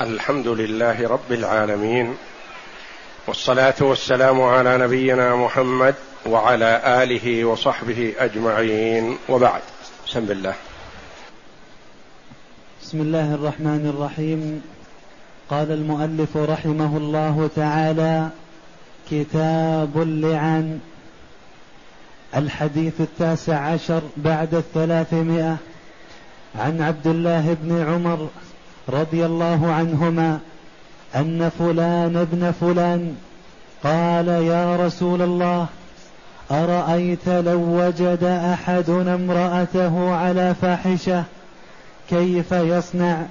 الحمد لله رب العالمين والصلاة والسلام على نبينا محمد وعلى آله وصحبه أجمعين وبعد. بسم الله. بسم الله الرحمن الرحيم. قال المؤلف رحمه الله تعالى كتاب اللعان الحديث التاسع عشر بعد الثلاثمائة عن عبد الله بن عمر رضي الله عنهما أن فلان ابن فلان قال يا رسول الله أرأيت لو وجد أحدنا امرأته على فاحشة كيف يصنع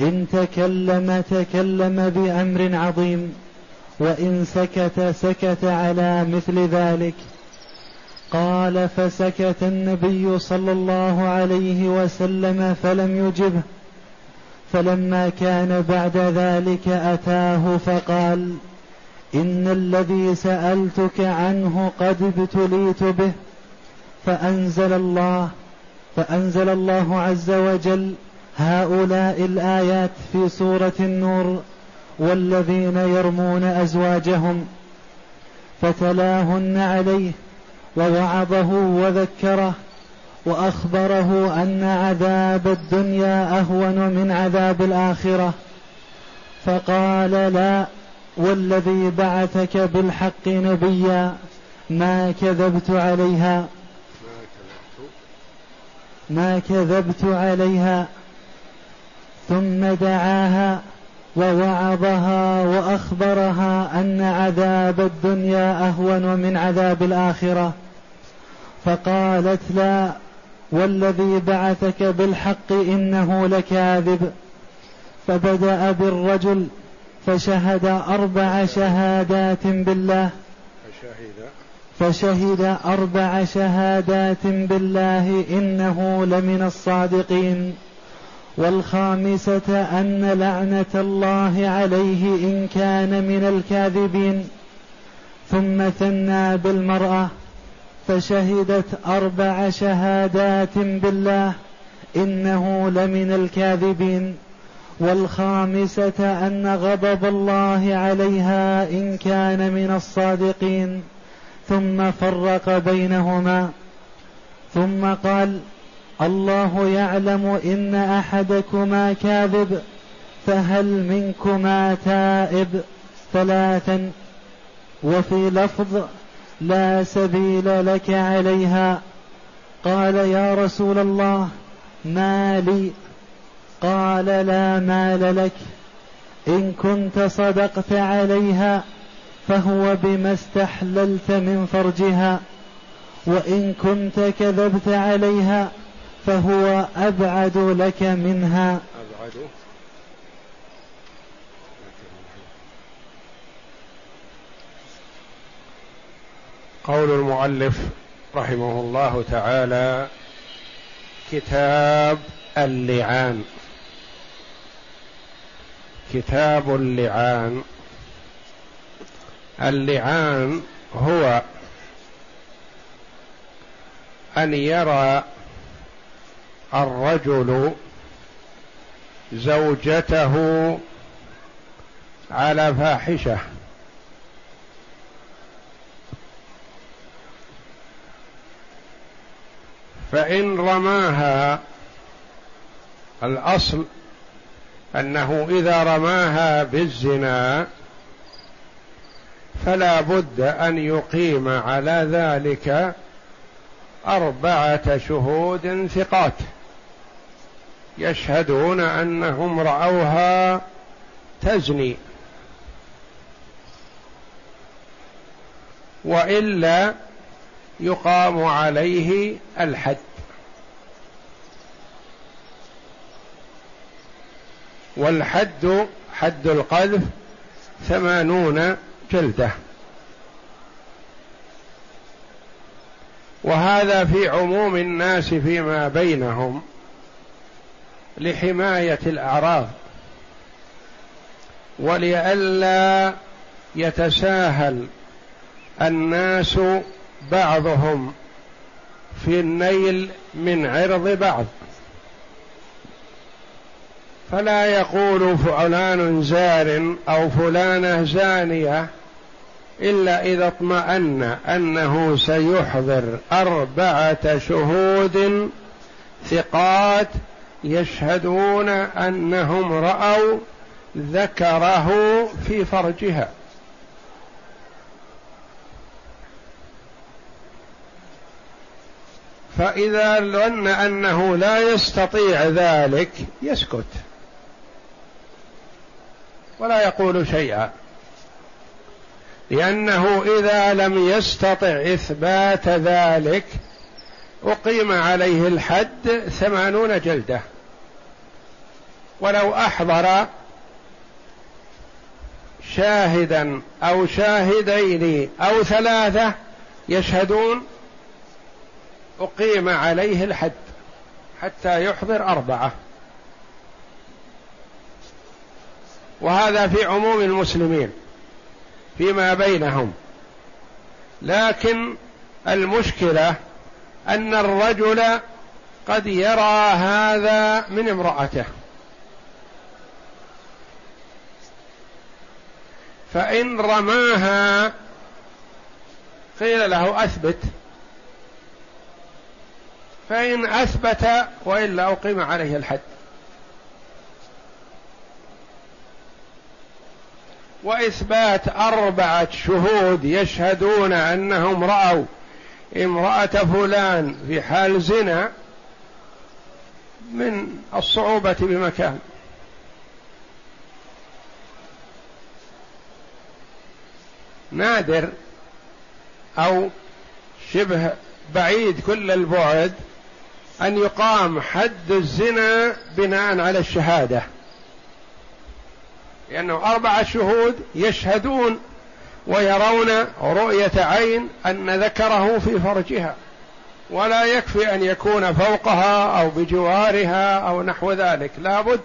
إن تكلم تكلم بأمر عظيم وإن سكت سكت على مثل ذلك قال فسكت النبي صلى الله عليه وسلم فلم يجبه فلما كان بعد ذلك أتاه فقال إن الذي سألتك عنه قد ابتليت به فأنزل الله فأنزل الله عز وجل هؤلاء الآيات في سورة النور والذين يرمون أزواجهم فتلاهن عليه ووعظه وذكره وأخبره أن عذاب الدنيا أهون من عذاب الآخرة. فقال لا والذي بعثك بالحق نبيا ما كذبت عليها. ما كذبت عليها. ثم دعاها ووعظها وأخبرها أن عذاب الدنيا أهون من عذاب الآخرة. فقالت لا والذي بعثك بالحق إنه لكاذب. فبدأ بالرجل فشهد أربع شهادات بالله. فشهد. فشهد أربع شهادات بالله إنه لمن الصادقين. والخامسة أن لعنة الله عليه إن كان من الكاذبين. ثم ثنى بالمرأة. فشهدت أربع شهادات بالله إنه لمن الكاذبين والخامسة أن غضب الله عليها إن كان من الصادقين ثم فرق بينهما. ثم قال الله يعلم إن أحدكما كاذب فهل منكما تائب؟ ثلاثا. وفي لفظ لا سبيل لك عليها. قال يا رسول الله ما لي. قال لا مال لك. إن كنت صدقت عليها فهو بما استحللت من فرجها. وإن كنت كذبت عليها فهو أبعد لك منها. قول المؤلف رحمه الله تعالى كتاب اللعان. كتاب اللعان. اللعان هو أن يرى الرجل زوجته على فاحشة. فإن رماها الأصل أنه إذا رماها بالزنا فلا بد أن يقيم على ذلك أربعة شهود ثقات. يشهدون أنهم رأوها تزني. وإلا يقام عليه الحد. والحد حد القذف ثمانون جلدة. وهذا في عموم الناس فيما بينهم لحماية الأعراض. ولئلا يتساهل الناس بعضهم في النيل من عرض بعض. فلا يقول فلان زار أو فلانه زانية إلا إذا اطمأن أنه سيحضر أربعة شهود ثقات يشهدون أنهم رأوا ذكره في فرجها. فإذا ظن أنه لا يستطيع ذلك يسكت. ولا يقول شيئا. لأنه إذا لم يستطع إثبات ذلك أقيم عليه الحد ثمانون جلدة. ولو أحضر شاهدا أو شاهدين أو ثلاثة يشهدون أقيم عليه الحد حتى يحضر أربعة. وهذا في عموم المسلمين فيما بينهم. لكن المشكلة أن الرجل قد يرى هذا من امرأته. فإن رماها قيل له أثبت. فإن أثبت وإلا أقيم عليه الحد. وإثبات أربعة شهود يشهدون أنهم رأوا امرأة فلان في حال زنا من الصعوبة بمكان. نادر أو شبه بعيد كل البعد أن يقام حد الزنا بناء على الشهادة. لأنه أربعة شهود يشهدون ويرون رؤية عين أن ذكره في فرجها. ولا يكفي أن يكون فوقها أو بجوارها أو نحو ذلك. لابد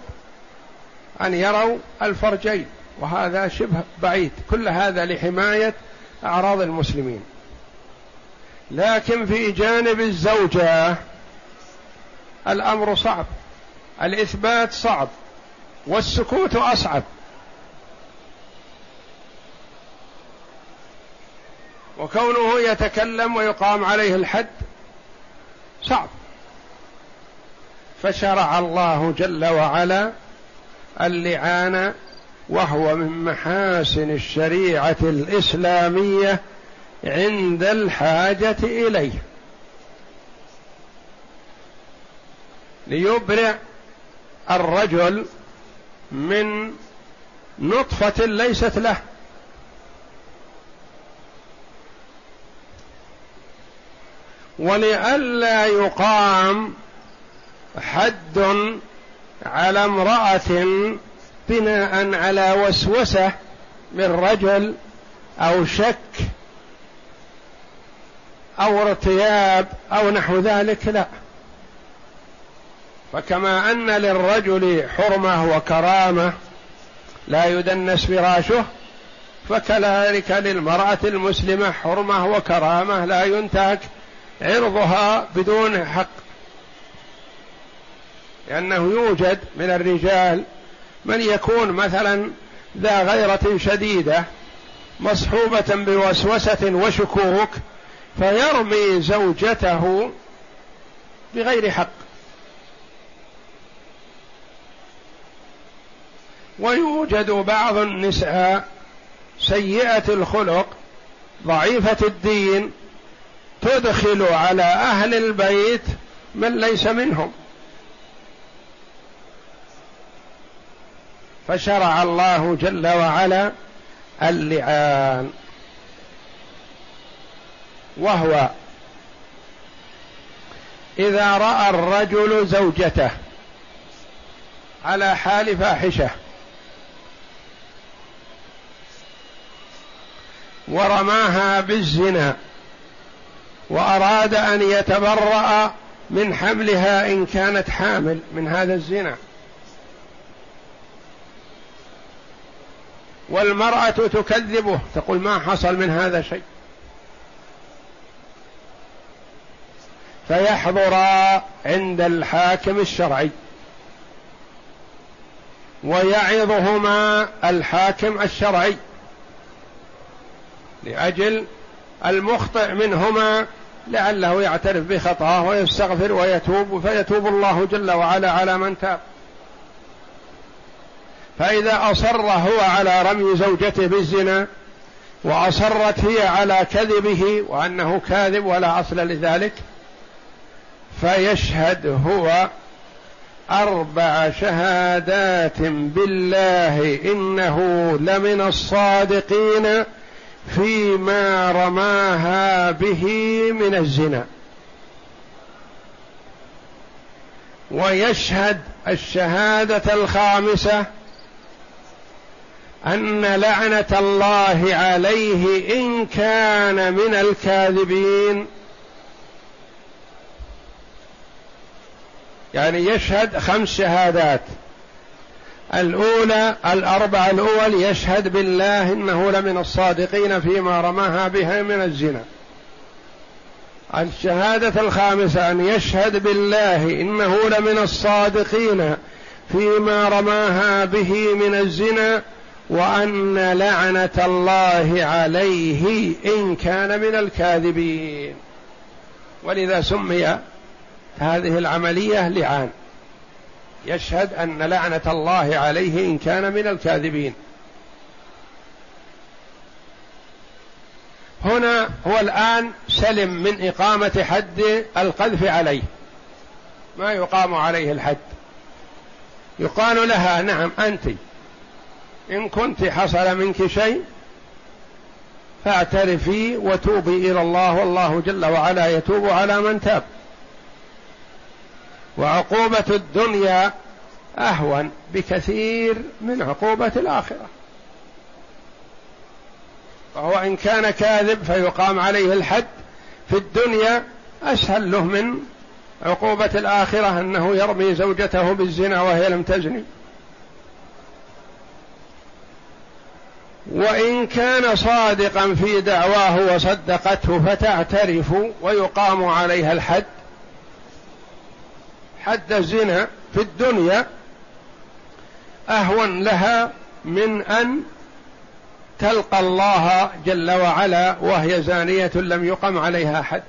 أن يروا الفرجين. وهذا شبه بعيد. كل هذا لحماية أعراض المسلمين. لكن في جانب الزوجة الأمر صعب الإثبات صعب والسكوت أصعب. وكونه يتكلم ويقام عليه الحد صعب. فشرع الله جل وعلا اللعان وهو من محاسن الشريعة الإسلامية عند الحاجة إليه. ليبرئ الرجل من نطفة ليست له. ولئلا يقام حد على امرأة بناء على وسوسة من رجل أو شك أو ارتياب أو نحو ذلك لا. فكما أن للرجل حرمة وكرامة لا يدنس فراشه فكذلك للمرأة المسلمة حرمة وكرامة لا ينتهك عرضها بدون حق. لأنه يوجد من الرجال من يكون مثلا ذا غيرة شديدة مصحوبة بوسوسة وشكوك فيرمي زوجته بغير حق. ويوجد بعض النساء سيئة الخلق ضعيفة الدين تدخل على أهل البيت من ليس منهم. فشرع الله جل وعلا اللعان وهو إذا رأى الرجل زوجته على حال فاحشة ورماها بالزنا وأراد أن يتبرأ من حملها إن كانت حامل من هذا الزنا. والمرأة تكذبه تقول ما حصل من هذا شيء. فيحضر عند الحاكم الشرعي. ويعظهما الحاكم الشرعي. لأجل المخطئ منهما لعله يعترف بخطأه ويستغفر ويتوب فيتوب الله جل وعلا على من تاب. فإذا أصر هو على رمي زوجته بالزنا وأصرت هي على كذبه وأنه كاذب ولا أصل لذلك فيشهد هو أربع شهادات بالله إنه لمن الصادقين فيما رماها به من الزنا. ويشهد الشهادة الخامسة أن لعنة الله عليه إن كان من الكاذبين. يعني يشهد خمس شهادات. الأولى الأربع الأول يشهد بالله إنه لمن الصادقين فيما رماها بها من الزنا. الشهادة الخامسة أن يشهد بالله إنه لمن الصادقين فيما رماها به من الزنا وأن لعنة الله عليه إن كان من الكاذبين. ولذا سمي هذه العملية لعان. يشهد أن لعنة الله عليه إن كان من الكاذبين. هنا هو الآن سلم من إقامة حد القذف عليه. ما يقام عليه الحد. يقال لها نعم أنت. إن كنت حصل منك شيء فاعترفي وتوبي إلى الله والله جل وعلا يتوب على من تاب. وعقوبة الدنيا أهون بكثير من عقوبة الآخرة. فهو إن كان كاذب فيقام عليه الحد في الدنيا أسهل له من عقوبة الآخرة أنه يرمي زوجته بالزنا وهي لم تزني. وإن كان صادقا في دعواه وصدقته فتعترف ويقام عليها الحد حد الزنا في الدنيا أهون لها من أن تلقى الله جل وعلا وهي زانية لم يقم عليها حد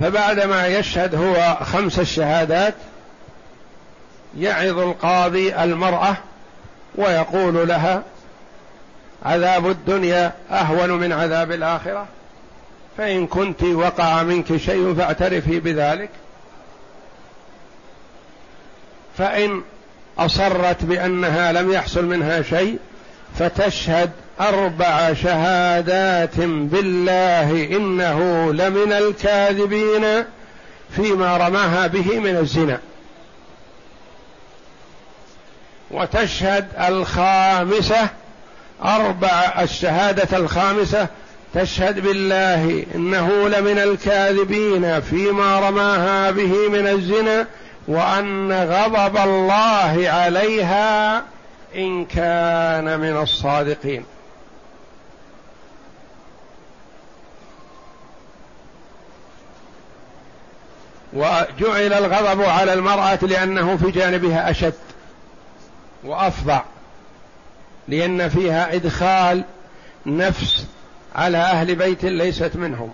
فبعدما يشهد هو خمس الشهادات يعظ القاضي المرأة ويقول لها عذاب الدنيا أهون من عذاب الآخرة. فإن كنت وقع منك شيء فاعترفي بذلك. فإن أصرت بأنها لم يحصل منها شيء فتشهد أربع شهادات بالله إنه لمن الكاذبين فيما رماها به من الزنا. وتشهد الخامسة أربع الشهادة الخامسة تشهد بالله إنه لمن الكاذبين فيما رماها به من الزنا وأن غضب الله عليها إن كان من الصادقين. وجعل الغضب على المرأة لأنه في جانبها أشد وأفظع. لأن فيها إدخال نفس على أهل بيت ليست منهم.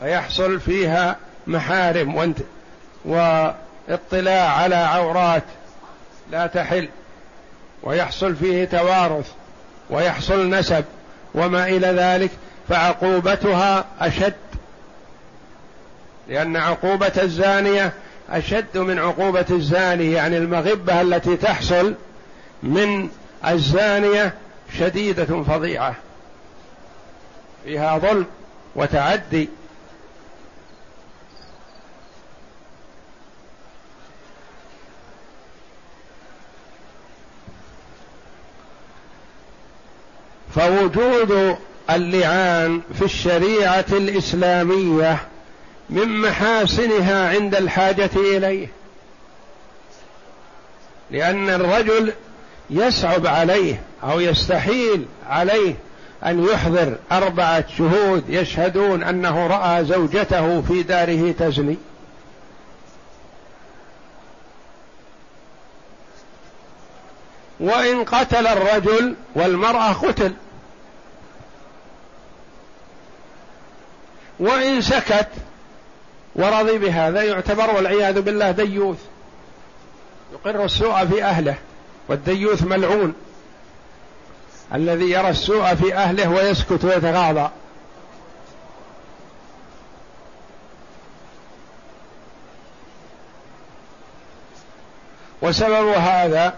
فيحصل فيها محارم واطلاع على عورات لا تحل. ويحصل فيه توارث ويحصل نسب وما إلى ذلك فعقوبتها أشد. لأن عقوبة الزانية أشد من عقوبة الزاني يعني المغبة التي تحصل من الزانية شديدة فظيعة. فيها ظلم وتعدي. فوجود اللعان في الشريعة الإسلامية من محاسنها عند الحاجة إليه. لأن الرجل يصعب عليه أو يستحيل عليه أن يحضر أربعة شهود يشهدون أنه رأى زوجته في داره تزني. وإن قتل الرجل والمرأة قتل. وإن سكت ورضي بهذا يعتبر والعياذ بالله ديوث يقر السوء في أهله. والديوث ملعون الذي يرى السوء في أهله ويسكت ويتغاضى. وسبب هذا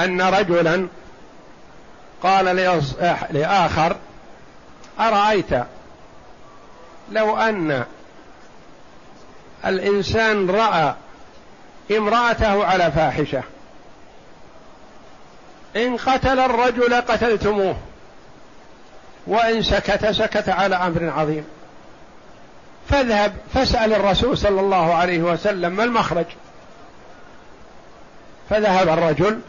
أن رجلا قال لآخر أرأيت لو أن الإنسان رأى امرأته على فاحشة. إن قتل الرجل قتلتموه. وإن سكت سكت على أمر عظيم. فاذهب فاسأل الرسول صلى الله عليه وسلم ما المخرج؟ فذهب الرجل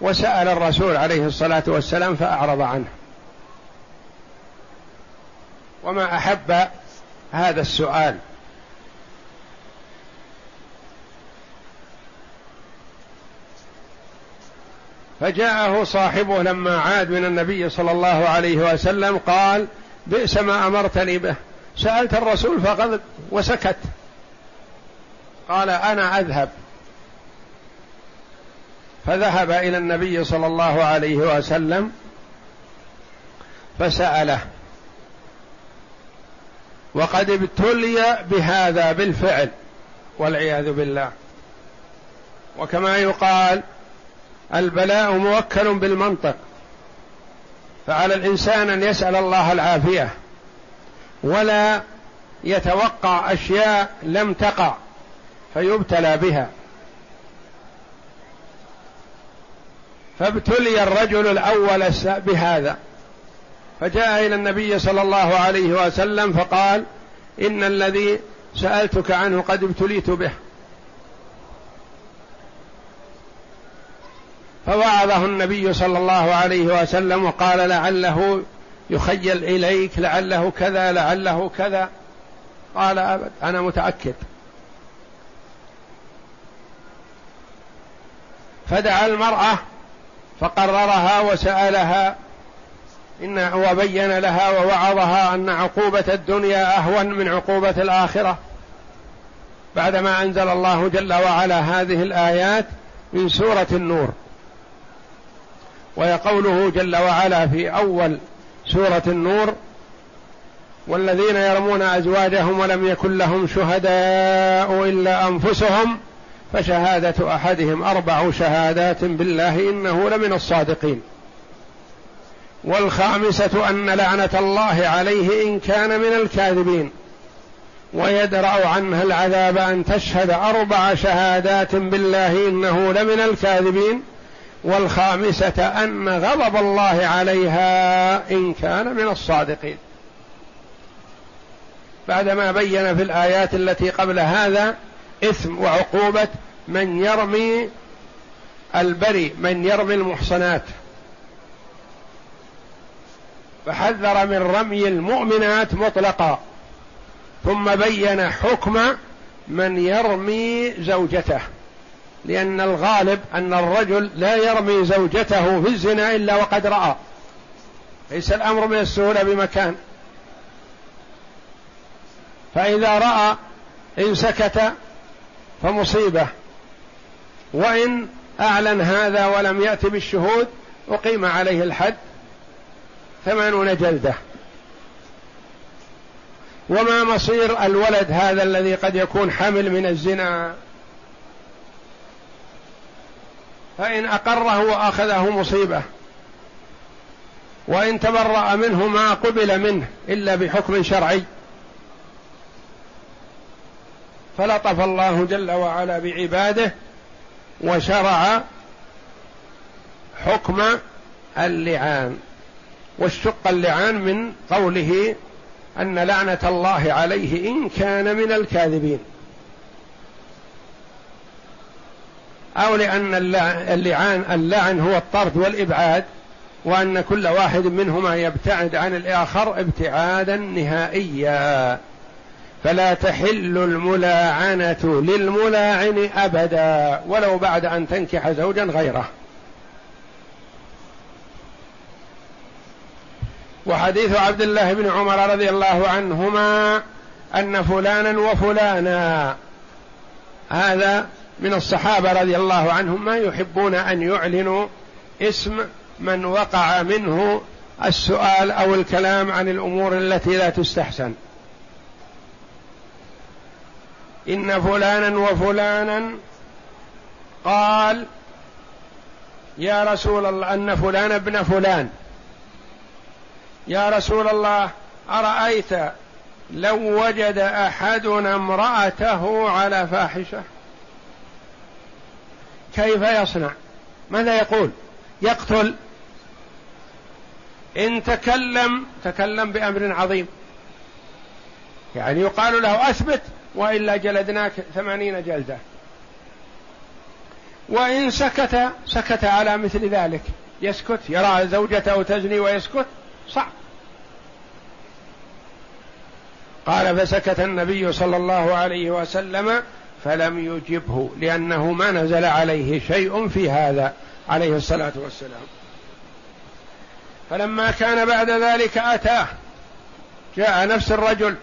وسأل الرسول عليه الصلاة والسلام فأعرض عنه. وما أحب هذا السؤال. فجاءه صاحبه لما عاد من النبي صلى الله عليه وسلم قال بئس ما أمرتني به. سألت الرسول فغضب وسكت. قال أنا أذهب. فذهب إلى النبي صلى الله عليه وسلم فسأله وقد ابتلي بهذا بالفعل والعياذ بالله. وكما يقال البلاء موكل بالمنطق. فعلى الإنسان أن يسأل الله العافية ولا يتوقع أشياء لم تقع فيبتلى بها. فابتلي الرجل الأول بهذا. فجاء إلى النبي صلى الله عليه وسلم فقال إن الذي سألتك عنه قد ابتليت به. فوعظه النبي صلى الله عليه وسلم وقال لعله يخيل إليك لعله كذا لعله كذا. قال أبد أنا متأكد. فدعا المرأة فقررها وسألها إن وبين لها ووعظها أن عقوبة الدنيا أهون من عقوبة الآخرة. بعدما أنزل الله جل وعلا هذه الآيات من سورة النور. ويقوله جل وعلا في أول سورة النور والذين يرمون أزواجهم ولم يكن لهم شهداء إلا أنفسهم فشهادة أحدهم أربع شهادات بالله إنه لمن الصادقين. والخامسة أن لعنة الله عليه إن كان من الكاذبين. ويدرأ عنها العذاب أن تشهد أربع شهادات بالله إنه لمن الكاذبين. والخامسة أن غضب الله عليها إن كان من الصادقين. بعدما بين في الآيات التي قبل هذا إثم وعقوبة من يرمي البري من يرمي المحصنات. فحذر من رمي المؤمنات مطلقا. ثم بين حكم من يرمي زوجته. لأن الغالب أن الرجل لا يرمي زوجته في الزنا إلا وقد رأى. ليس الأمر من السهولة بمكان. فإذا رأى إن سكت فمصيبة. وإن أعلن هذا ولم يأت بالشهود أقيم عليه الحد ثمانون جلدة. وما مصير الولد هذا الذي قد يكون حمل من الزنا؟ فإن أقره وأخذه مصيبة. وإن تبرأ منه ما قبل منه إلا بحكم شرعي. فلطف الله جل وعلا بعباده وشرع حكم اللعان. والشق اللعان من قوله أن لعنة الله عليه إن كان من الكاذبين. أو لأن اللعان اللعن هو الطرد والإبعاد وأن كل واحد منهما يبتعد عن الآخر ابتعادا نهائيا. فلا تحل الملاعنة للملاعن أبدا ولو بعد أن تنكح زوجا غيره. وحديث عبد الله بن عمر رضي الله عنهما أن فلانا وفلانا هذا من الصحابة رضي الله عنهم ما يحبون أن يعلنوا اسم من وقع منه السؤال أو الكلام عن الأمور التي لا تستحسن. إن فلانا وفلانا قال يا رسول الله أن فلان ابن فلان. يا رسول الله أرأيت لو وجد أحدنا امرأته على فاحشة؟ كيف يصنع؟ ماذا يقول؟ يقتل. إن تكلم تكلم بأمر عظيم. يعني يقال له أثبت وإلا جلدناك ثمانين جلدة. وإن سكت سكت على مثل ذلك. يسكت يرى زوجته تزني ويسكت صعب. قال فسكت النبي صلى الله عليه وسلم فلم يجبه لأنه ما نزل عليه شيء في هذا عليه الصلاة والسلام. فلما كان بعد ذلك أتاه جاء نفس الرجل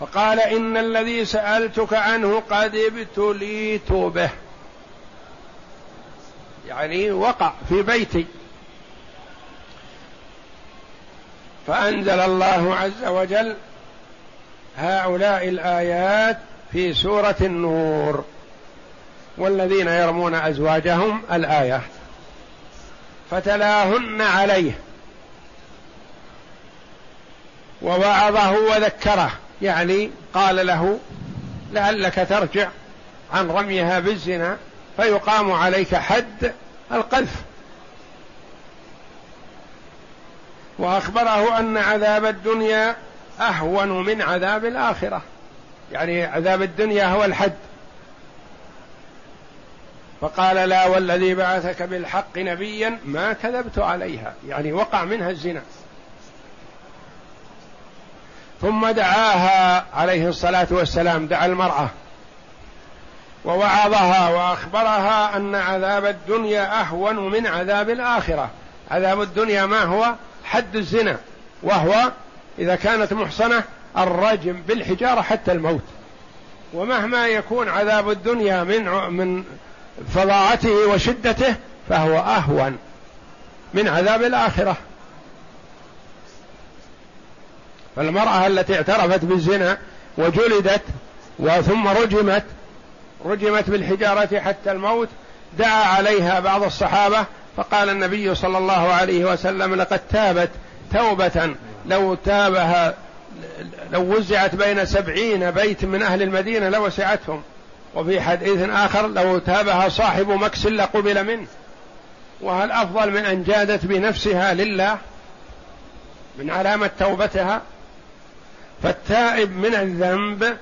فقال إن الذي سألتك عنه قد ابتليت به. يعني وقع في بيتي. فأنزل الله عز وجل هؤلاء الآيات في سورة النور. والذين يرمون أزواجهم الآية. فتلاهن عليه. ووعظه وذكره. يعني قال له لعلك ترجع عن رميها بالزنا فيقام عليك حد القذف. وأخبره أن عذاب الدنيا أهون من عذاب الآخرة. يعني عذاب الدنيا هو الحد. فقال لا والذي بعثك بالحق نبيا ما كذبت عليها. يعني وقع منها الزنا. ثم دعاها عليه الصلاة والسلام دعا المرأة. ووعظها وأخبرها أن عذاب الدنيا أهون من عذاب الآخرة. عذاب الدنيا ما هو؟ حد الزنا. وهو إذا كانت محصنة الرجم بالحجارة حتى الموت. ومهما يكون عذاب الدنيا من من فظاعته وشدته فهو أهون من عذاب الآخرة. فالمرأة التي اعترفت بالزنا وجلدت وثم رجمت رجمت بالحجارة حتى الموت دعا عليها بعض الصحابة فقال النبي صلى الله عليه وسلم لقد تابت توبة لو تابها لو وزعت بين سبعين بيت من أهل المدينة لوسعتهم. وفي حديث آخر لو تابها صاحب مكس لقبل منه. وهل أفضل من أن جادت بنفسها لله؟ من علامة توبتها؟ فالتائب من الذنب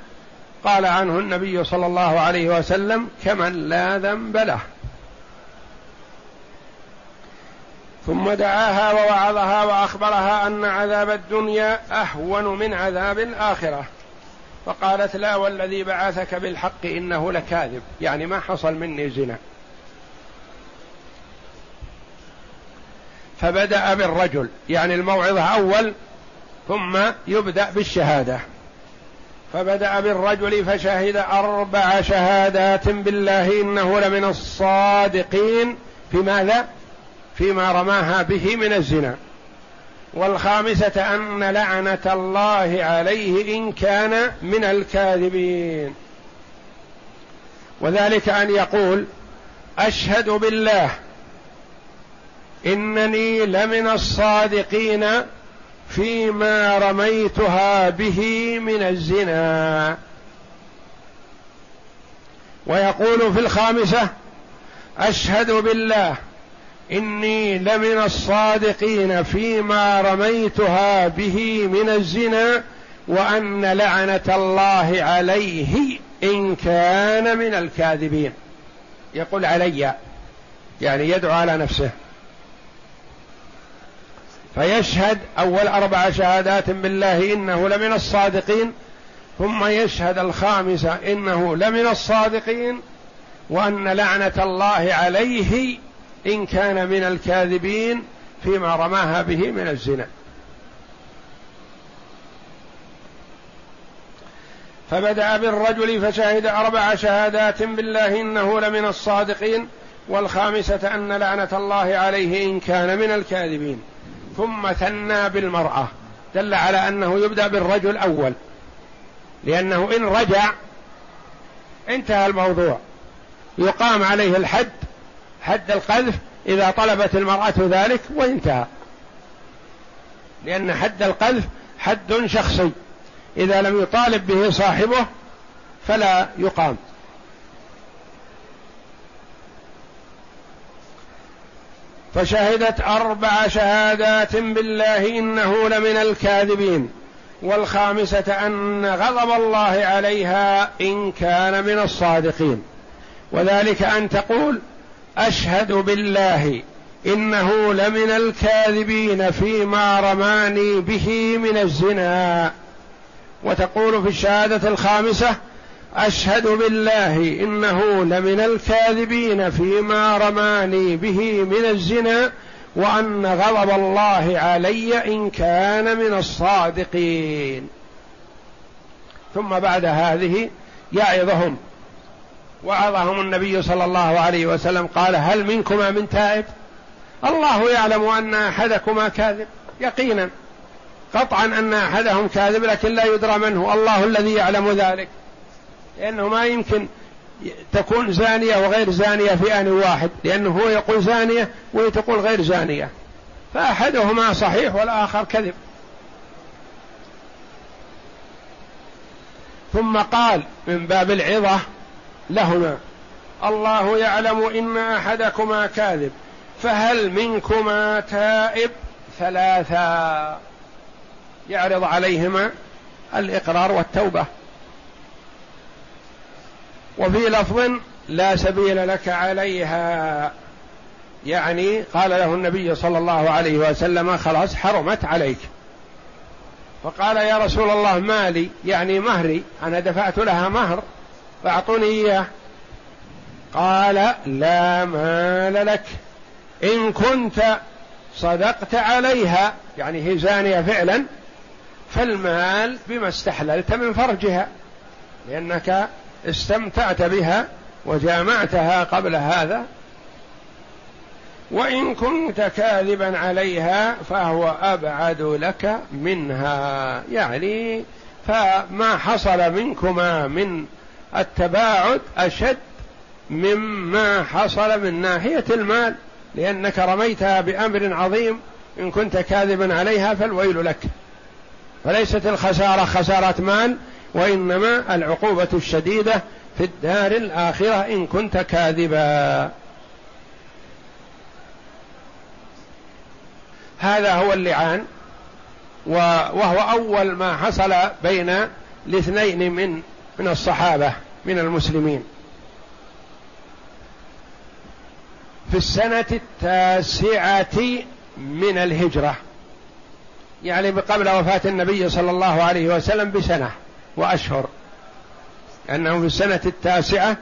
قال عنه النبي صلى الله عليه وسلم كمن لا ذنب له. ثم دعاها ووعظها وأخبرها أن عذاب الدنيا أهون من عذاب الآخرة. فقالت لا والذي بعثك بالحق إنه لكاذب. يعني ما حصل مني زنا. فبدأ بالرجل. يعني الموعظه أول ثم يبدأ بالشهادة. فبدأ بالرجل فشهد أربع شهادات بالله إنه لمن الصادقين. في ماذا؟ فيما رماها به من الزنا. والخامسة أن لعنة الله عليه إن كان من الكاذبين. وذلك أن يقول أشهد بالله إنني لمن الصادقين فيما رميتها به من الزنا. ويقول في الخامسة أشهد بالله إني لمن الصادقين فيما رميتها به من الزنا وأن لعنة الله عليه إن كان من الكاذبين. يقول علي يعني يدعو على نفسه. فيشهد أول أربع شهادات بالله إنه لمن الصادقين ثم يشهد الخامسة إنه لمن الصادقين وأن لعنة الله عليه إن كان من الكاذبين فيما رماها به من الزنا. فبدأ بالرجل فشهد أربع شهادات بالله إنه لمن الصادقين والخامسة أن لعنة الله عليه إن كان من الكاذبين. ثم ثنى بالمرأة. دل على أنه يبدأ بالرجل أول. لأنه إن رجع انتهى الموضوع. يقام عليه الحد حد القذف إذا طلبت المرأة ذلك وانتهى. لأن حد القذف حد شخصي. إذا لم يطالب به صاحبه فلا يقام. فشهدت أربع شهادات بالله إنه لمن الكاذبين. والخامسة أن غضب الله عليها إن كان من الصادقين. وذلك أن تقول أشهد بالله إنه لمن الكاذبين فيما رماني به من الزنا. وتقول في الشهادة الخامسة أشهد بالله إنه لمن الكاذبين فيما رماني به من الزنا وأن غضب الله علي إن كان من الصادقين. ثم بعد هذه يعظهم وعظهم النبي صلى الله عليه وسلم قال هل منكما من تائب؟ الله يعلم أن أحدكما كاذب يقينا. قطعا أن أحدهم كاذب لكن لا يدرى من هو الله الذي يعلم ذلك. لأنه ما يمكن تكون زانية وغير زانية في آن واحد. لأنه هو يقول زانية وهي تقول غير زانية. فأحدهما صحيح والآخر كذب. ثم قال من باب العظة لهما. الله يعلم إن أحدكما كاذب فهل منكما تائب؟ ثلاثا يعرض عليهما الإقرار والتوبة. وفي لفظ لا سبيل لك عليها يعني قال له النبي صلى الله عليه وسلم خلاص حرمت عليك. فقال يا رسول الله مالي يعني مهري أنا دفعت لها مهر. فأعطوني إياه. قال لا مال لك. إن كنت صدقت عليها يعني هي زانية فعلا فالمال بما استحللت من فرجها لأنك استمتعت بها وجامعتها قبل هذا. وإن كنت كاذبا عليها فهو أبعد لك منها. يعني فما حصل منكما من التباعد أشد مما حصل من ناحية المال لأنك رميتها بأمر عظيم إن كنت كاذبا عليها فالويل لك. فليست الخسارة خسارة مال وإنما العقوبة الشديدة في الدار الآخرة إن كنت كاذبا. هذا هو اللعان وهو أول ما حصل بين الاثنين من من الصحابة من المسلمين. في السنة التاسعة من الهجرة يعني قبل وفاة النبي صلى الله عليه وسلم بسنة وأشهر أنه في السنة التاسعة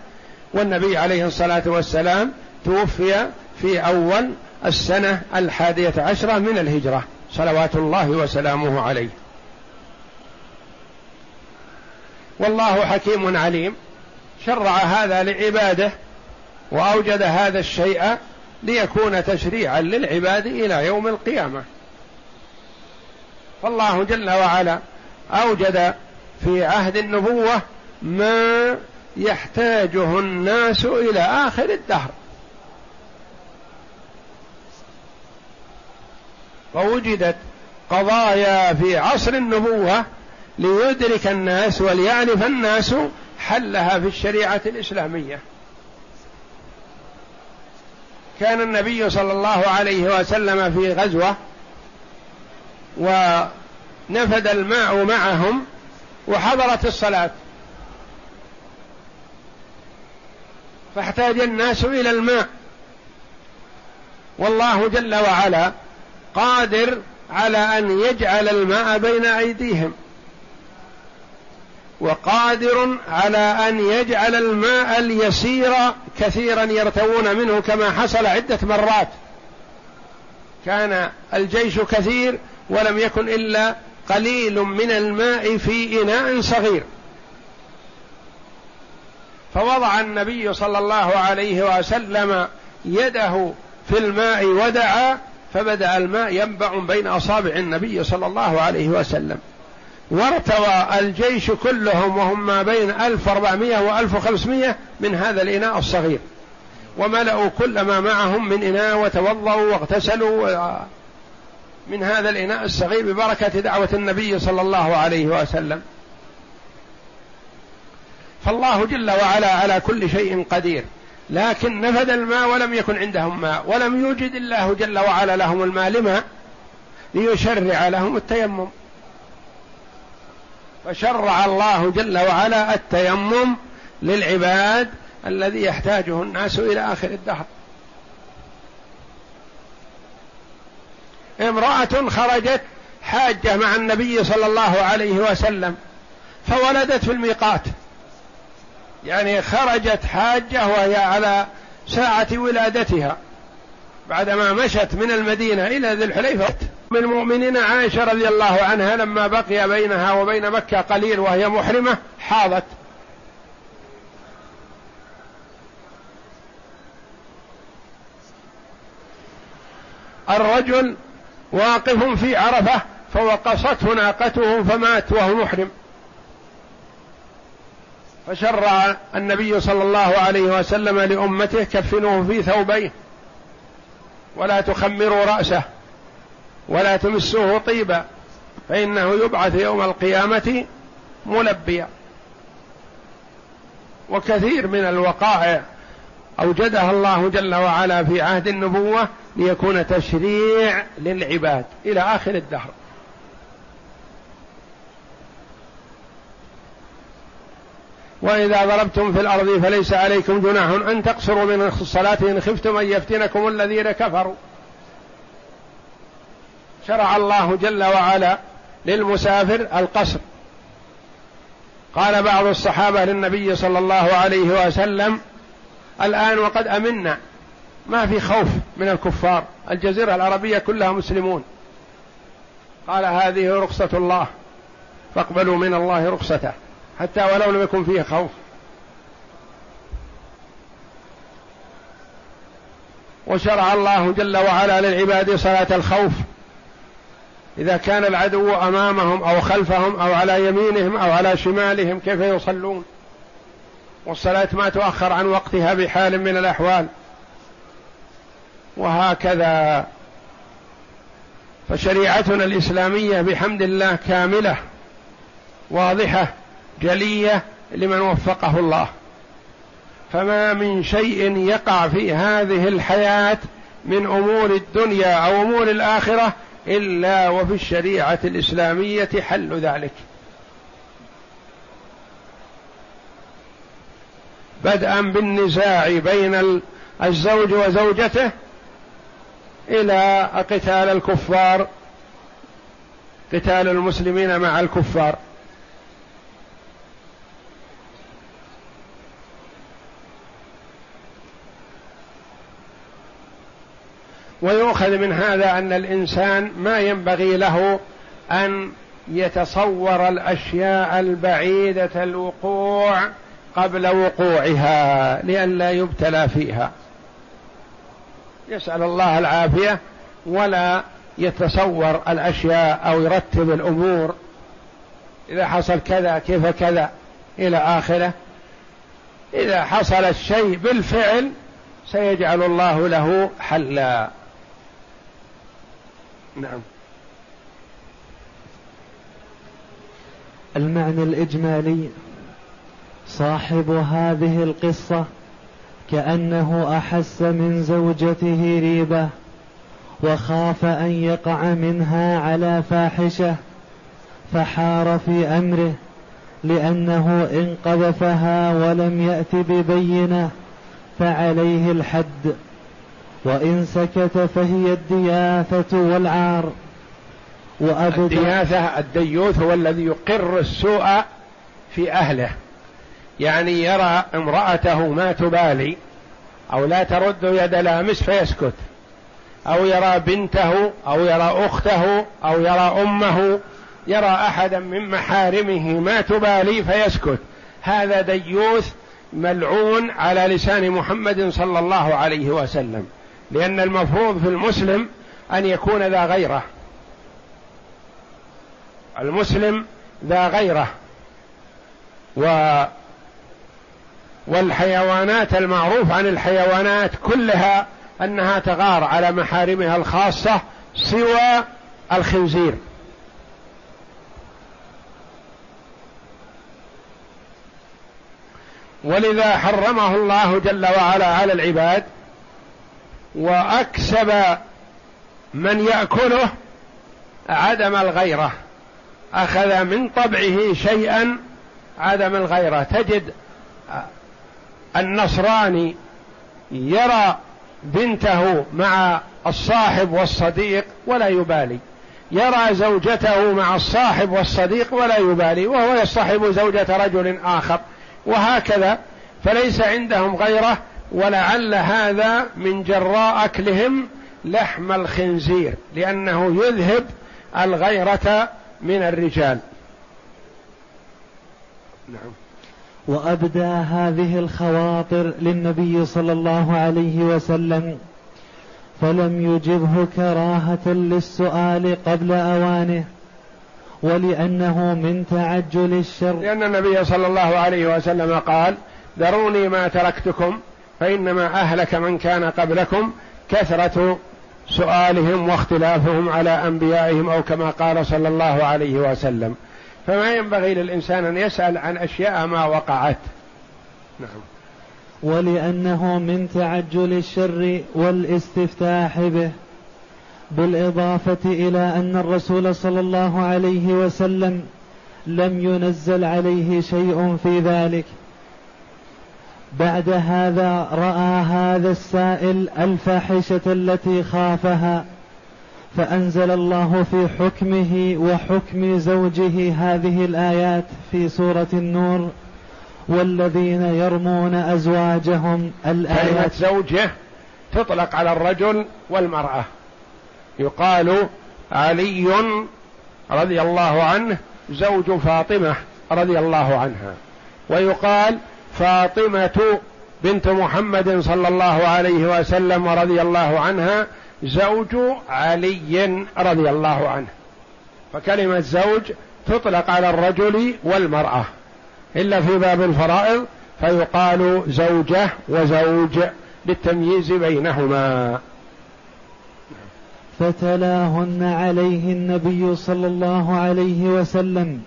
والنبي عليه الصلاة والسلام توفي في أول السنة الحادية عشرة من الهجرة صلوات الله وسلامه عليه. والله حكيم عليم. شرع هذا لعباده وأوجد هذا الشيء ليكون تشريعا للعباد إلى يوم القيامة. فالله جل وعلا أوجد في عهد النبوة ما يحتاجه الناس إلى آخر الدهر. فوجدت قضايا في عصر النبوة ليدرك الناس وليعرف الناس حلها في الشريعة الإسلامية. كان النبي صلى الله عليه وسلم في غزوة ونفد الماء معهم وحضرت الصلاة. فاحتاج الناس إلى الماء. والله جل وعلا قادر على أن يجعل الماء بين أيديهم. وقادر على أن يجعل الماء اليسير كثيرا يرتوون منه كما حصل عدة مرات. كان الجيش كثير ولم يكن إلا قليل من الماء في إناء صغير. فوضع النبي صلى الله عليه وسلم يده في الماء ودعا فبدأ الماء ينبع بين أصابع النبي صلى الله عليه وسلم. وارتوى الجيش كلهم وهم ما بين 1400 و 1500 من هذا الإناء الصغير. وملأوا كل ما معهم من إناء وتوضأوا واغتسلوا من هذا الإناء الصغير ببركة دعوة النبي صلى الله عليه وسلم. فالله جل وعلا على كل شيء قدير لكن نفد الماء ولم يكن عندهم ماء ولم يوجد الله جل وعلا لهم الماء لما ليشرع لهم التيمم. فشرع الله جل وعلا التيمم للعباد الذي يحتاجه الناس إلى آخر الدهر. امرأة خرجت حاجة مع النبي صلى الله عليه وسلم فولدت في الميقات. يعني خرجت حاجة وهي على ساعة ولادتها بعدما مشت من المدينة إلى ذي الحليفة. من المؤمنين عائشة رضي الله عنها لما بقي بينها وبين مكة قليل وهي محرمة حاضت. الرجل واقف في عرفة فوقصته ناقته فمات وهو محرم. فشرع النبي صلى الله عليه وسلم لأمته كفنوه في ثوبيه ولا تخمروا رأسه. ولا تمسوه طيبا فإنه يبعث يوم القيامة ملبيا. وكثير من الوقائع أوجدها الله جل وعلا في عهد النبوة ليكون تشريع للعباد إلى آخر الدهر. وإذا ضربتم في الأرض فليس عليكم جناح أن تقصروا من الصلاة إن خفتم أن يفتنكم الذين كفروا. شرع الله جل وعلا للمسافر القصر. قال بعض الصحابة للنبي صلى الله عليه وسلم الآن وقد أمنا ما في خوف من الكفار. الجزيرة العربية كلها مسلمون. قال هذه رخصة الله فاقبلوا من الله رخصته حتى ولو لم يكن فيه خوف. وشرع الله جل وعلا للعباد صلاة الخوف. إذا كان العدو أمامهم أو خلفهم أو على يمينهم أو على شمالهم كيف يصلون؟ والصلاة ما تؤخر عن وقتها بحال من الأحوال. وهكذا. فشريعتنا الإسلامية بحمد الله كاملة واضحة جلية لمن وفقه الله. فما من شيء يقع في هذه الحياة من أمور الدنيا أو أمور الآخرة إلا وفي الشريعة الإسلامية حل ذلك. بدءا بالنزاع بين الزوج وزوجته إلى قتال الكفار قتال المسلمين مع الكفار. ويؤخذ من هذا أن الإنسان ما ينبغي له أن يتصور الأشياء البعيدة الوقوع قبل وقوعها لئلا يبتلى فيها. يسأل الله العافية ولا يتصور الأشياء أو يرتب الأمور. إذا حصل كذا كيف كذا؟ إلى آخره. إذا حصل الشيء بالفعل سيجعل الله له حلا. نعم. المعنى الإجمالي صاحب هذه القصة كأنه أحس من زوجته ريبة وخاف أن يقع منها على فاحشة فحار في أمره لأنه إن قذفها ولم يأت ببينة فعليه الحد. وإن سكت فهي الدياثة والعار. الدياثة الديوث هو الذي يقر السوء في أهله. يعني يرى امرأته ما تبالي أو لا ترد يد لامس فيسكت. أو يرى بنته أو يرى أخته أو يرى أمه يرى أحدا من محارمه ما تبالي فيسكت. هذا ديوث ملعون على لسان محمد صلى الله عليه وسلم. لأن المفروض في المسلم أن يكون ذا غيرة. المسلم ذا غيرة. و والحيوانات المعروف عن الحيوانات كلها أنها تغار على محارمها الخاصة سوى الخنزير. ولذا حرمه الله جل وعلا على العباد وأكسب من يأكله عدم الغيرة. أخذ من طبعه شيئا عدم الغيرة. تجد النصراني يرى بنته مع الصاحب والصديق ولا يبالي. يرى زوجته مع الصاحب والصديق ولا يبالي وهو يصطحب زوجة رجل آخر وهكذا. فليس عندهم غيرة ولعل هذا من جراء أكلهم لحم الخنزير لأنه يذهب الغيرة من الرجال. نعم. وأبدى هذه الخواطر للنبي صلى الله عليه وسلم فلم يجبه كراهة للسؤال قبل أوانه ولأنه من تعجل الشر. لأن النبي صلى الله عليه وسلم قال ذروني ما تركتكم فإنما أهلك من كان قبلكم كثرة سؤالهم واختلافهم على أنبيائهم أو كما قال صلى الله عليه وسلم. فما ينبغي للإنسان أن يسأل عن أشياء ما وقعت. نعم. ولأنه من تعجل الشر والاستفتاح به بالإضافة إلى أن الرسول صلى الله عليه وسلم لم ينزل عليه شيء في ذلك. بعد هذا رأى هذا السائل الفاحشة التي خافها فأنزل الله في حكمه وحكم زوجه هذه الآيات في سورة النور والذين يرمون أزواجهم الآيات كلمة زوجة تطلق على الرجل والمرأة. يقال علي رضي الله عنه زوج فاطمة رضي الله عنها. ويقال فاطمة بنت محمد صلى الله عليه وسلم ورضي الله عنها زوج علي رضي الله عنه. فكلمة زوج تطلق على الرجل والمرأة. إلا في باب الفرائض فيقال زوجة وزوج للتمييز بينهما. فتلاهن عليه النبي صلى الله عليه وسلم.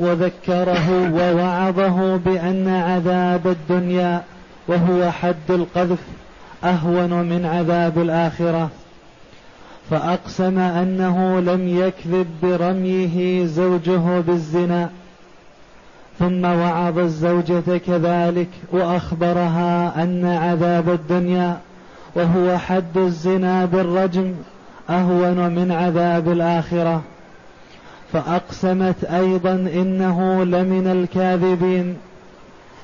وذكره ووعظه بأن عذاب الدنيا وهو حد القذف أهون من عذاب الآخرة. فأقسم أنه لم يكذب برميه زوجه بالزنا. ثم وعظ الزوجة كذلك وأخبرها أن عذاب الدنيا وهو حد الزنا بالرجم أهون من عذاب الآخرة. فأقسمت أيضا إنه لمن الكاذبين.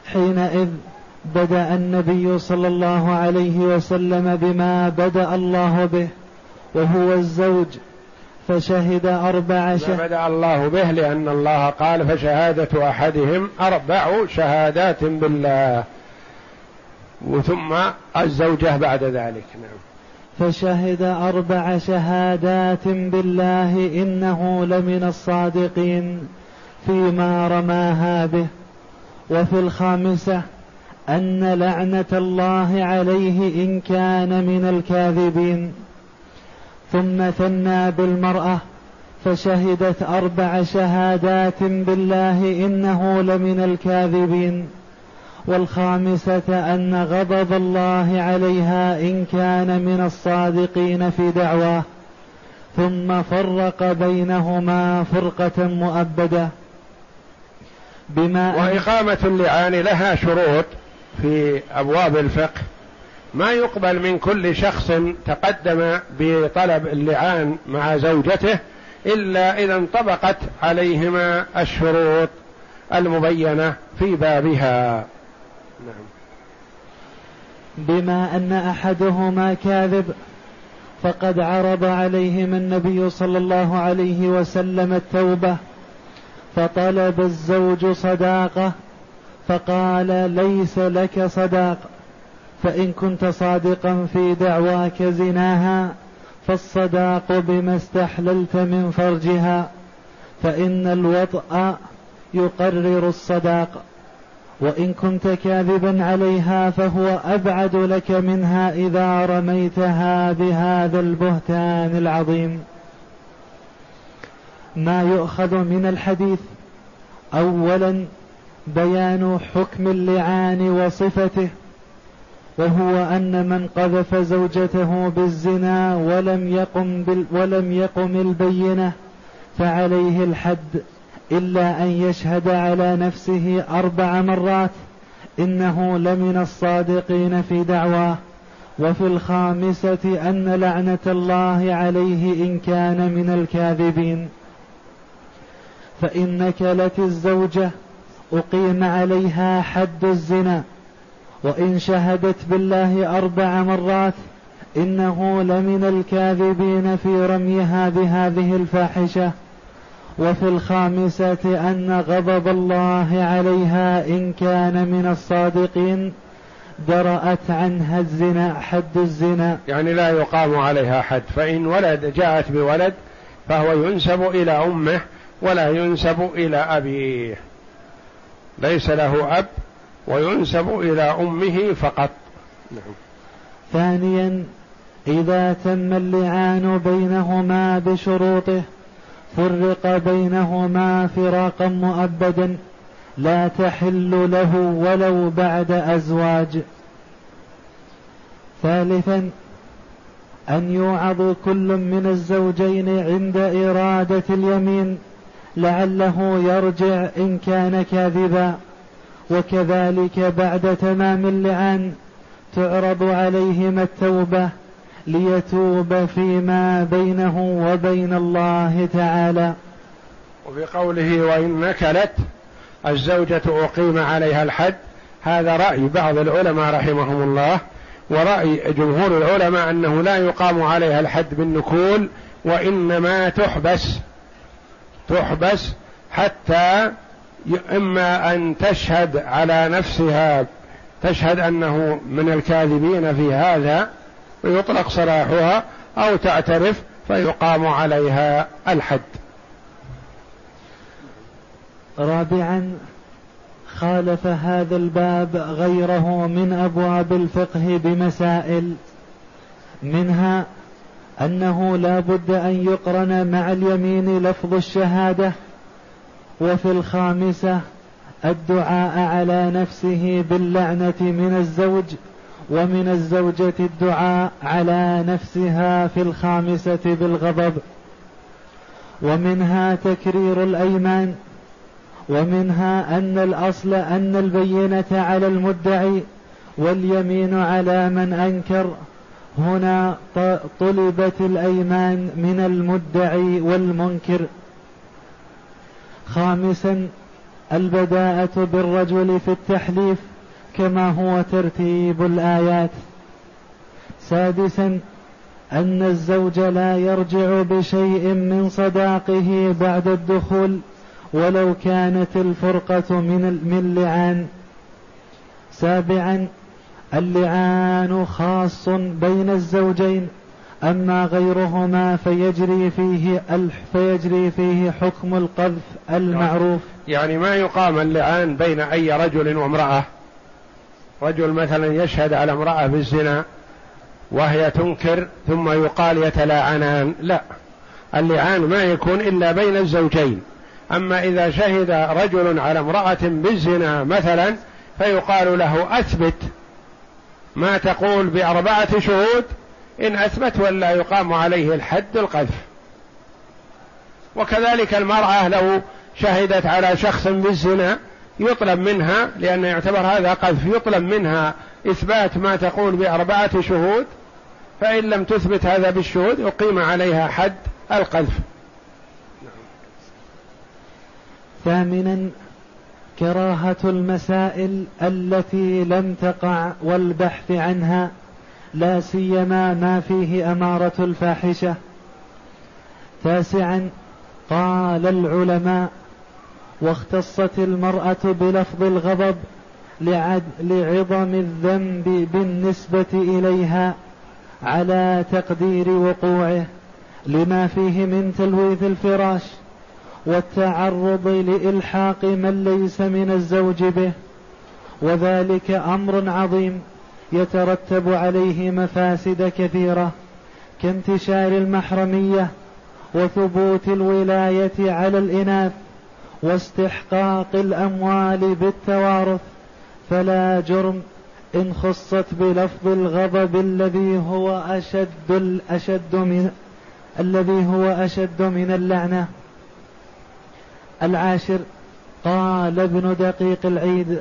حينئذ بدأ النبي صلى الله عليه وسلم بما بدأ الله به وهو الزوج. فشهد أربع شهادات بدأ الله به لأن الله قال فشهادة أحدهم أربع شهادات بالله. وثم الزوجة بعد ذلك. نعم. فشهد أربع شهادات بالله إنه لمن الصادقين فيما رماها به. وفي الخامسة أن لعنة الله عليه إن كان من الكاذبين. ثم ثنى بالمرأة فشهدت أربع شهادات بالله إنه لمن الكاذبين. والخامسة أن غضب الله عليها إن كان من الصادقين في دعواه ثم فرق بينهما فرقة مؤبدة. بما وإقامة اللعان لها شروط في أبواب الفقه. ما يقبل من كل شخص تقدم بطلب اللعان مع زوجته إلا إذا انطبقت عليهما الشروط المبينة في بابها. نعم. بما أن أحدهما كاذب فقد عرض عليهم النبي صلى الله عليه وسلم التوبة فطلب الزوج صداقة فقال ليس لك صداق فإن كنت صادقا في دعواك زناها فالصداق بما استحللت من فرجها فإن الوطأ يقرر الصداق. وإن كنت كاذبا عليها فهو أبعد لك منها إذا رميتها بهذا البهتان العظيم. ما يؤخذ من الحديث اولا بيان حكم اللعان وصفته وهو أن من قذف زوجته بالزنا ولم يقم بال ولم يقم البينة فعليه الحد إلا أن يشهد على نفسه أربع مرات إنه لمن الصادقين في دعواه. وفي الخامسة أن لعنة الله عليه إن كان من الكاذبين. فان نكلت الزوجة أقيم عليها حد الزنا. وإن شهدت بالله أربع مرات إنه لمن الكاذبين في رميها بهذه الفاحشة. وفي الخامسة أن غضب الله عليها إن كان من الصادقين درأت عنها الزنا حد الزنا. يعني لا يقام عليها حد فإن ولد جاءت بولد فهو ينسب إلى أمه ولا ينسب إلى أبيه. ليس له أب وينسب إلى أمه فقط. نعم. ثانيا إذا تم اللعان بينهما بشروطه فرق بينهما فراقا مؤبدا لا تحل له ولو بعد أزواج. ثالثا أن يوعظ كل من الزوجين عند إرادة اليمين لعله يرجع إن كان كاذبا. وكذلك بعد تمام اللعان تعرض عليهما التوبة ليتوب فيما بينه وبين الله تعالى. وفي قوله وإن نكلت الزوجة أقيم عليها الحد هذا رأي بعض العلماء رحمهم الله ورأي جمهور العلماء أنه لا يقام عليها الحد بالنكول وإنما تحبس تحبس حتى إما أن تشهد على نفسها تشهد أنه من الكاذبين في هذا ويطلق سراحها أو تعترف فيقام عليها الحد. رابعا خالف هذا الباب غيره من أبواب الفقه بمسائل منها أنه لا بد أن يقرن مع اليمين لفظ الشهادة وفي الخامسة الدعاء على نفسه باللعنة من الزوج ومن الزوجة الدعاء على نفسها في الخامسة بالغضب. ومنها تكرير الأيمان. ومنها أن الأصل أن البينة على المدعي واليمين على من أنكر. هنا طلبت الأيمان من المدعي والمنكر. خامسا البداءة بالرجل في التحليف. كما هو ترتيب الآيات. سادسا أن الزوج لا يرجع بشيء من صداقه بعد الدخول ولو كانت الفرقة من من لعان سابعا اللعان خاص بين الزوجين أما غيرهما فيجري فيه فيجري فيه حكم القذف المعروف. يعني ما يقام اللعان بين أي رجل وامرأة؟ رجل مثلا يشهد على امرأة بالزنا وهي تنكر ثم يقال يتلاعنان. لا اللعان ما يكون إلا بين الزوجين. أما إذا شهد رجل على امرأة بالزنا مثلا فيقال له أثبت ما تقول بأربعة شهود إن أثبت ولا يقام عليه الحد القذف. وكذلك المرأة لو شهدت على شخص بالزنا يطلب منها لأن يعتبر هذا قذف يطلب منها إثبات ما تقول بأربعة شهود فإن لم تثبت هذا بالشهود أقيم عليها حد القذف. ثامنا كراهة المسائل التي لم تقع والبحث عنها لا سيما ما فيه أمارة الفاحشة. تاسعا قال العلماء واختصت المرأة بلفظ الغضب لعظم الذنب بالنسبة إليها على تقدير وقوعه لما فيه من تلويث الفراش والتعرض لإلحاق من ليس من الزوج به. وذلك أمر عظيم يترتب عليه مفاسد كثيرة كانتشار المحرمية وثبوت الولاية على الإناث واستحقاق الأموال بالتوارث فلا جرم إن خصت بلفظ الغضب الذي هو أشد الأشد من الذي هو أشد من اللعنة. العاشر قال ابن دقيق العيد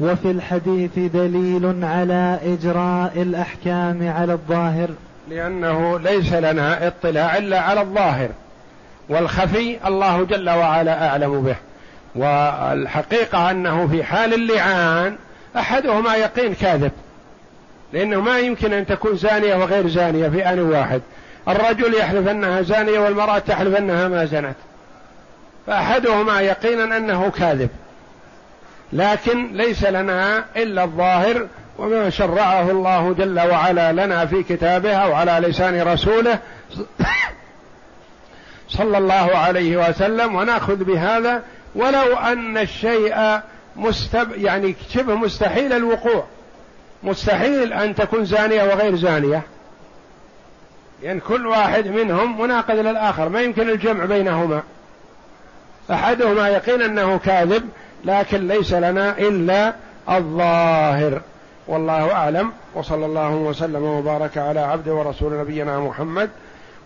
وفي الحديث دليل على إجراء الأحكام على الظاهر. لأنه ليس لنا اطلاع إلا على الظاهر. والخفي الله جل وعلا أعلم به. والحقيقة أنه في حال اللعان أحدهما يقين كاذب لأنه ما يمكن أن تكون زانية وغير زانية في آن واحد. الرجل يحلف أنها زانية والمرأة تحلف أنها ما زنت. فأحدهما يقينا أنه كاذب. لكن ليس لنا إلا الظاهر وما شرعه الله جل وعلا لنا في كتابه أو على لسان رسوله. صلى الله عليه وسلم ونأخذ بهذا ولو أن الشيء مستب يعني شبه مستحيل الوقوع. مستحيل أن تكون زانية وغير زانية. لأن يعني كل واحد منهم مناقض للآخر ما يمكن الجمع بينهما. أحدهما يقين أنه كاذب لكن ليس لنا إلا الظاهر. والله أعلم وصلى الله وسلم وبارك على عبد ورسول نبينا محمد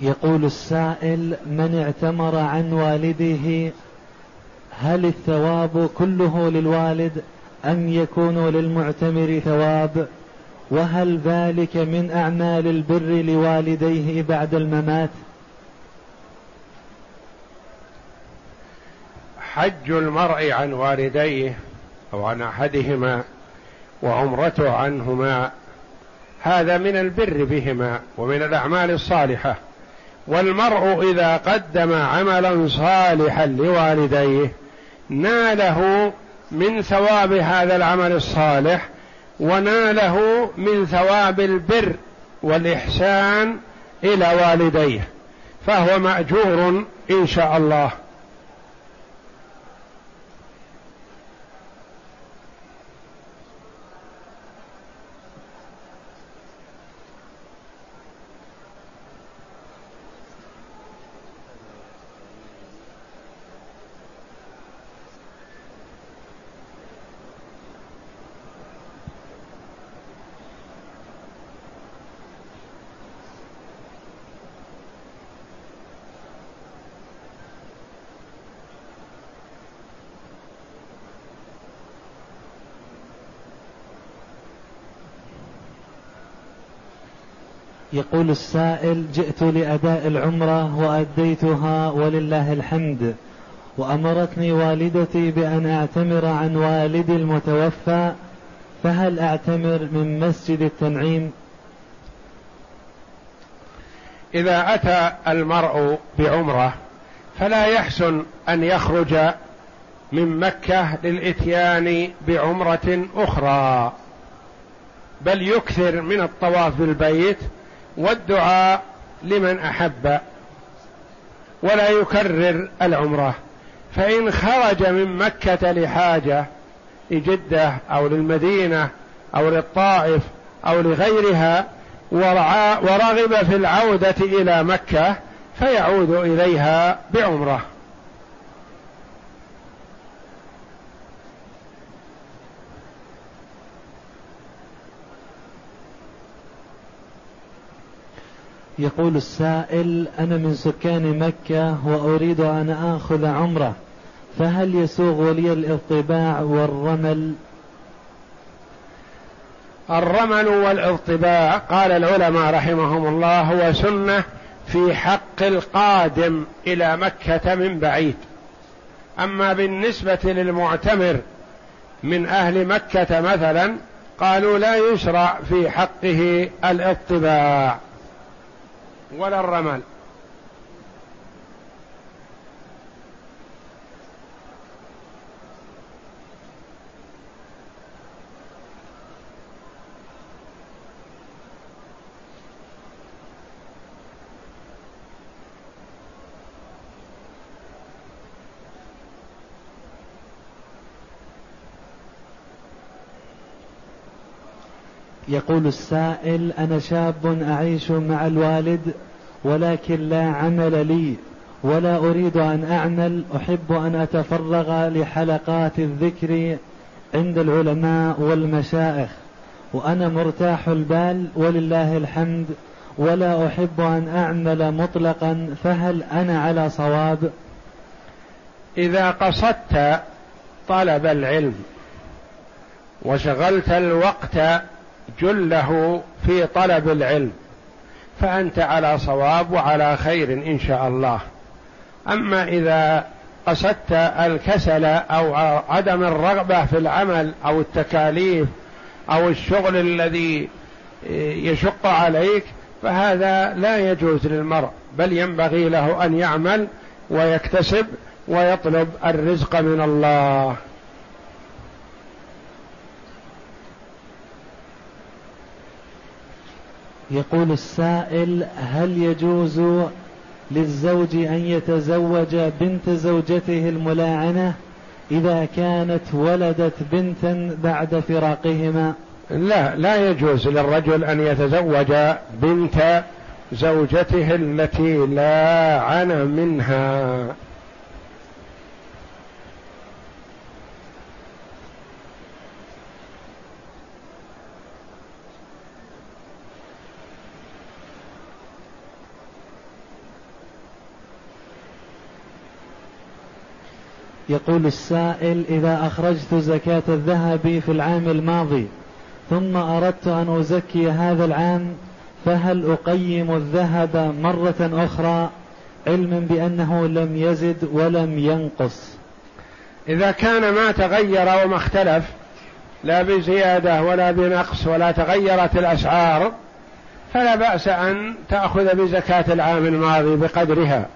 يقول السائل من اعتمر عن والده هل الثواب كله للوالد أم يكون للمعتمر ثواب؟ وهل ذلك من أعمال البر لوالديه بعد الممات؟ حج المرء عن والديه أو عن أحدهما وعمرته عنهما هذا من البر بهما ومن الأعمال الصالحة. والمرء إذا قدم عملا صالحا لوالديه ناله من ثواب هذا العمل الصالح وناله من ثواب البر والإحسان إلى والديه فهو مأجور إن شاء الله. يقول السائل جئت لأداء العمرة وأديتها ولله الحمد وأمرتني والدتي بأن أعتمر عن والدي المتوفى فهل أعتمر من مسجد التنعيم؟ إذا أتى المرء بعمرة فلا يحسن أن يخرج من مكة للإتيان بعمرة أخرى بل يكثر من الطواف بالبيت والدعاء لمن أحب ولا يكرر العمرة. فإن خرج من مكة لحاجة لجدة أو للمدينة أو للطائف أو لغيرها ورغب في العودة إلى مكة فيعود إليها بعمرة. يقول السائل أنا من سكان مكة وأريد أن آخذ عمرة فهل يسوغ لي الاطباع والرمل؟ الرمل والاطباع قال العلماء رحمهم الله هو سنة في حق القادم إلى مكة من بعيد. أما بالنسبة للمعتمر من أهل مكة مثلا قالوا لا يشرع في حقه الاطباع. ولا الرمل. يقول السائل أنا شاب أعيش مع الوالد ولكن لا عمل لي ولا أريد أن أعمل أحب أن أتفرغ لحلقات الذكر عند العلماء والمشائخ وأنا مرتاح البال ولله الحمد ولا أحب أن أعمل مطلقا فهل أنا على صواب؟ إذا قصدت طلب العلم وشغلت الوقت جله في طلب العلم فأنت على صواب وعلى خير إن شاء الله. أما إذا قصدت الكسل أو عدم الرغبة في العمل أو التكاليف أو الشغل الذي يشق عليك فهذا لا يجوز للمرء بل ينبغي له أن يعمل ويكتسب ويطلب الرزق من الله. يقول السائل هل يجوز للزوج أن يتزوج بنت زوجته الملاعنة إذا كانت ولدت بنتا بعد فراقهما؟ لا لا يجوز للرجل أن يتزوج بنت زوجته التي لاعن منها. يقول السائل إذا أخرجت زكاة الذهب في العام الماضي ثم أردت أن أزكي هذا العام فهل أقيم الذهب مرة أخرى علما بأنه لم يزد ولم ينقص؟ إذا كان ما تغير وما اختلف لا بزيادة ولا بنقص ولا تغيرت الأسعار فلا بأس أن تأخذ بزكاة العام الماضي بقدرها.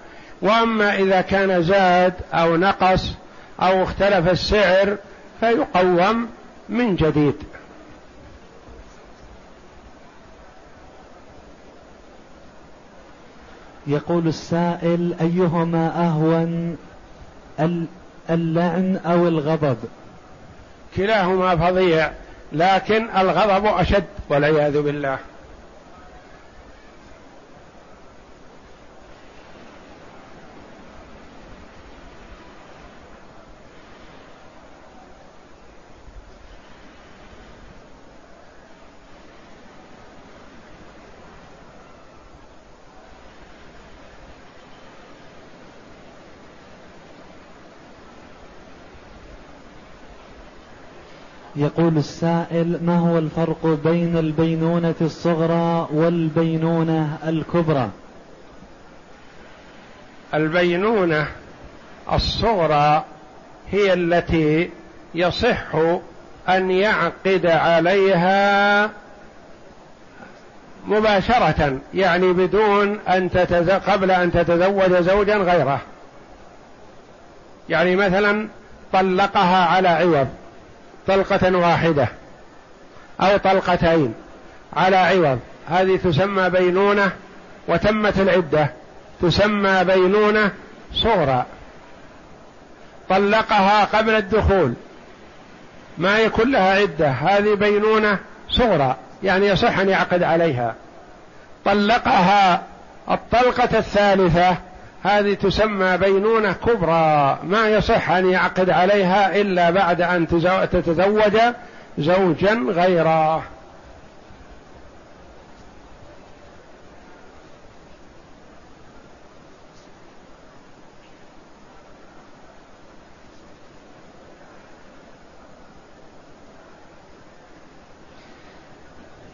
وأما إذا كان زاد أو نقص أو اختلف السعر فيقوم من جديد. يقول السائل أيهما أهون اللعن أو الغضب؟ كلاهما فظيع لكن الغضب أشد والعياذ بالله. يقول السائل ما هو الفرق بين البينونة الصغرى والبينونة الكبرى؟ البينونة الصغرى هي التي يصح أن يعقد عليها مباشرة يعني بدون أن تتز... قبل أن تتزوج زوجا غيره. يعني مثلا طلقها على عوض. طلقة واحدة أو طلقتين على عوض. هذه تسمى بينونة وتمت العدة. تسمى بينونة صغرى. طلقها قبل الدخول. ما يكون لها عدة. هذه بينونة صغرى. يعني يصح أن يعقد عليها. طلقها الطلقة الثالثة هذه تسمى بينونة كبرى. ما يصح أن يعقد عليها إلا بعد أن تتزوج زوجا غيره.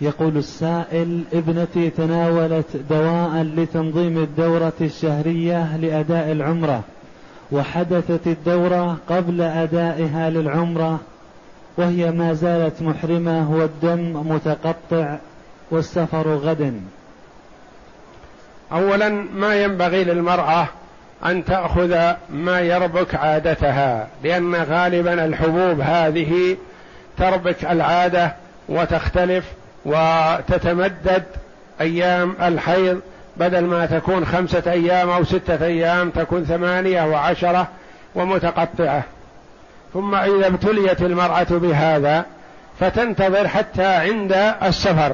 يقول السائل ابنتي تناولت دواء لتنظيم الدورة الشهرية لأداء العمرة وحدثت الدورة قبل أدائها للعمرة وهي ما زالت محرمة والدم متقطع والسفر غد. أولا ما ينبغي للمرأة أن تأخذ ما يربك عادتها لأن غالبا الحبوب هذه تربك العادة وتختلف وتتمدد أيام الحيض بدل ما تكون خمسة أيام أو ستة أيام تكون ثمانية وعشرة ومتقطعة. ثم إذا ابتليت المرأة بهذا فتنتظر حتى عند السفر.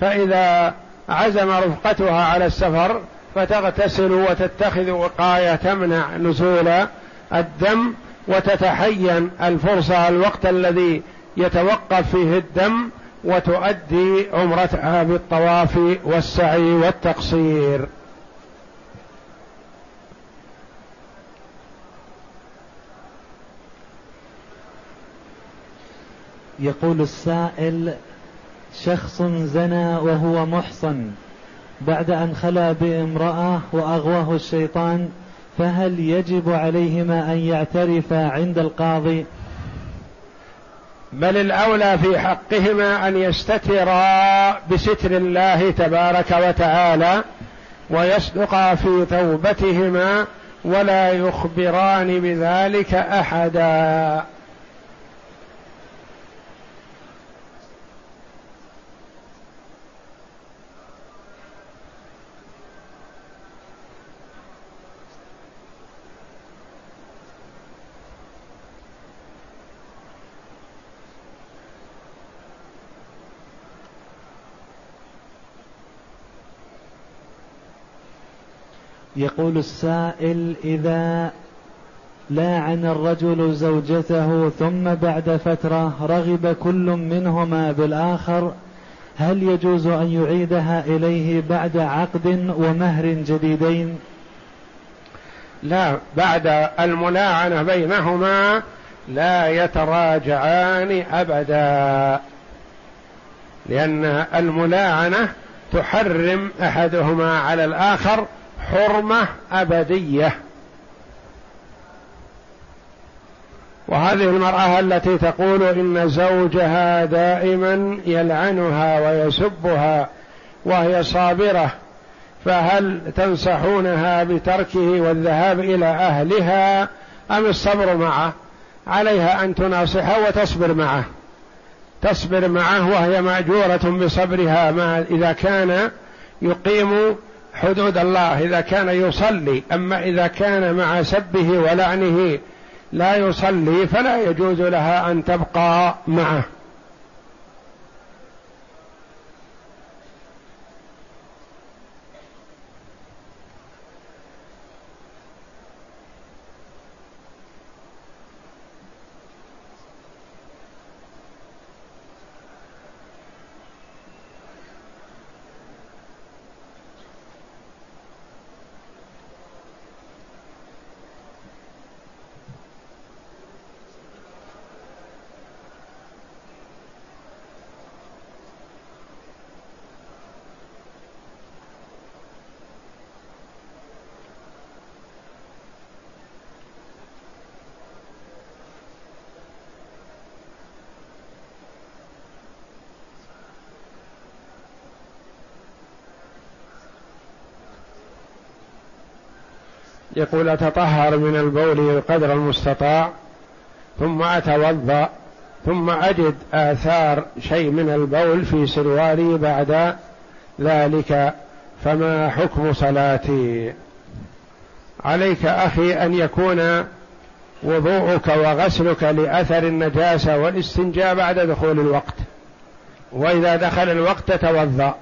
فإذا عزم رفقتها على السفر فتغتسل وتتخذ وقاية تمنع نزول الدم وتتحين الفرصة الوقت الذي يتوقف فيه الدم وتؤدي عمرتها بالطواف والسعي والتقصير. يقول السائل شخص زنى وهو محصن بعد أن خلا بامرأة وأغواه الشيطان فهل يجب عليهما أن يعترفا عند القاضي؟ بل الأولى في حقهما أن يستترا بستر الله تبارك وتعالى ويصدقا في توبتهما ولا يخبران بذلك أحدا. يقول السائل إذا لاعن الرجل زوجته ثم بعد فترة رغب كل منهما بالآخر هل يجوز أن يعيدها إليه بعد عقد ومهر جديدين؟ لا بعد الملاعنة بينهما لا يتراجعان أبدا لأن الملاعنة تحرم أحدهما على الآخر حرمة أبدية. وهذه المرأة التي تقول إن زوجها دائما يلعنها ويسبها وهي صابرة فهل تنصحونها بتركه والذهاب إلى أهلها أم الصبر معه؟ عليها أن تناصحه وتصبر معه. تصبر معه وهي مأجورة بصبرها ما إذا كان يقيم حدود الله إذا كان يصلي. أما إذا كان مع سبه ولعنه لا يصلي فلا يجوز لها أن تبقى معه. يقول أتطهر من البول قدر المستطاع ثم أتوضأ ثم أجد آثار شيء من البول في سروالي بعد ذلك فما حكم صلاتي؟ عليك أخي أن يكون وضوءك وغسلك لأثر النجاسة والاستنجاء بعد دخول الوقت. وإذا دخل الوقت توضأ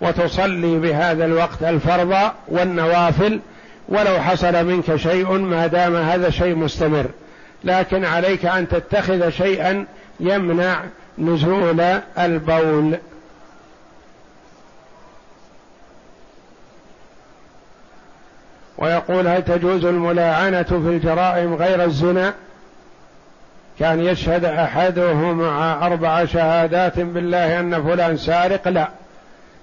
وتصلي بهذا الوقت الفرض والنوافل ولو حصل منك شيء ما دام هذا شيء مستمر. لكن عليك أن تتخذ شيئا يمنع نزول البول. ويقول هل تجوز الملاعنة في الجرائم غير الزنا؟ كان يشهد أحدهم مع أربع شهادات بالله أن فلان سارق؟ لا.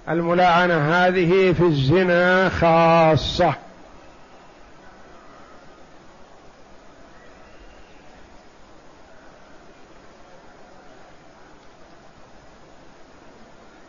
الملاعنة هذه في الزنا خاصة.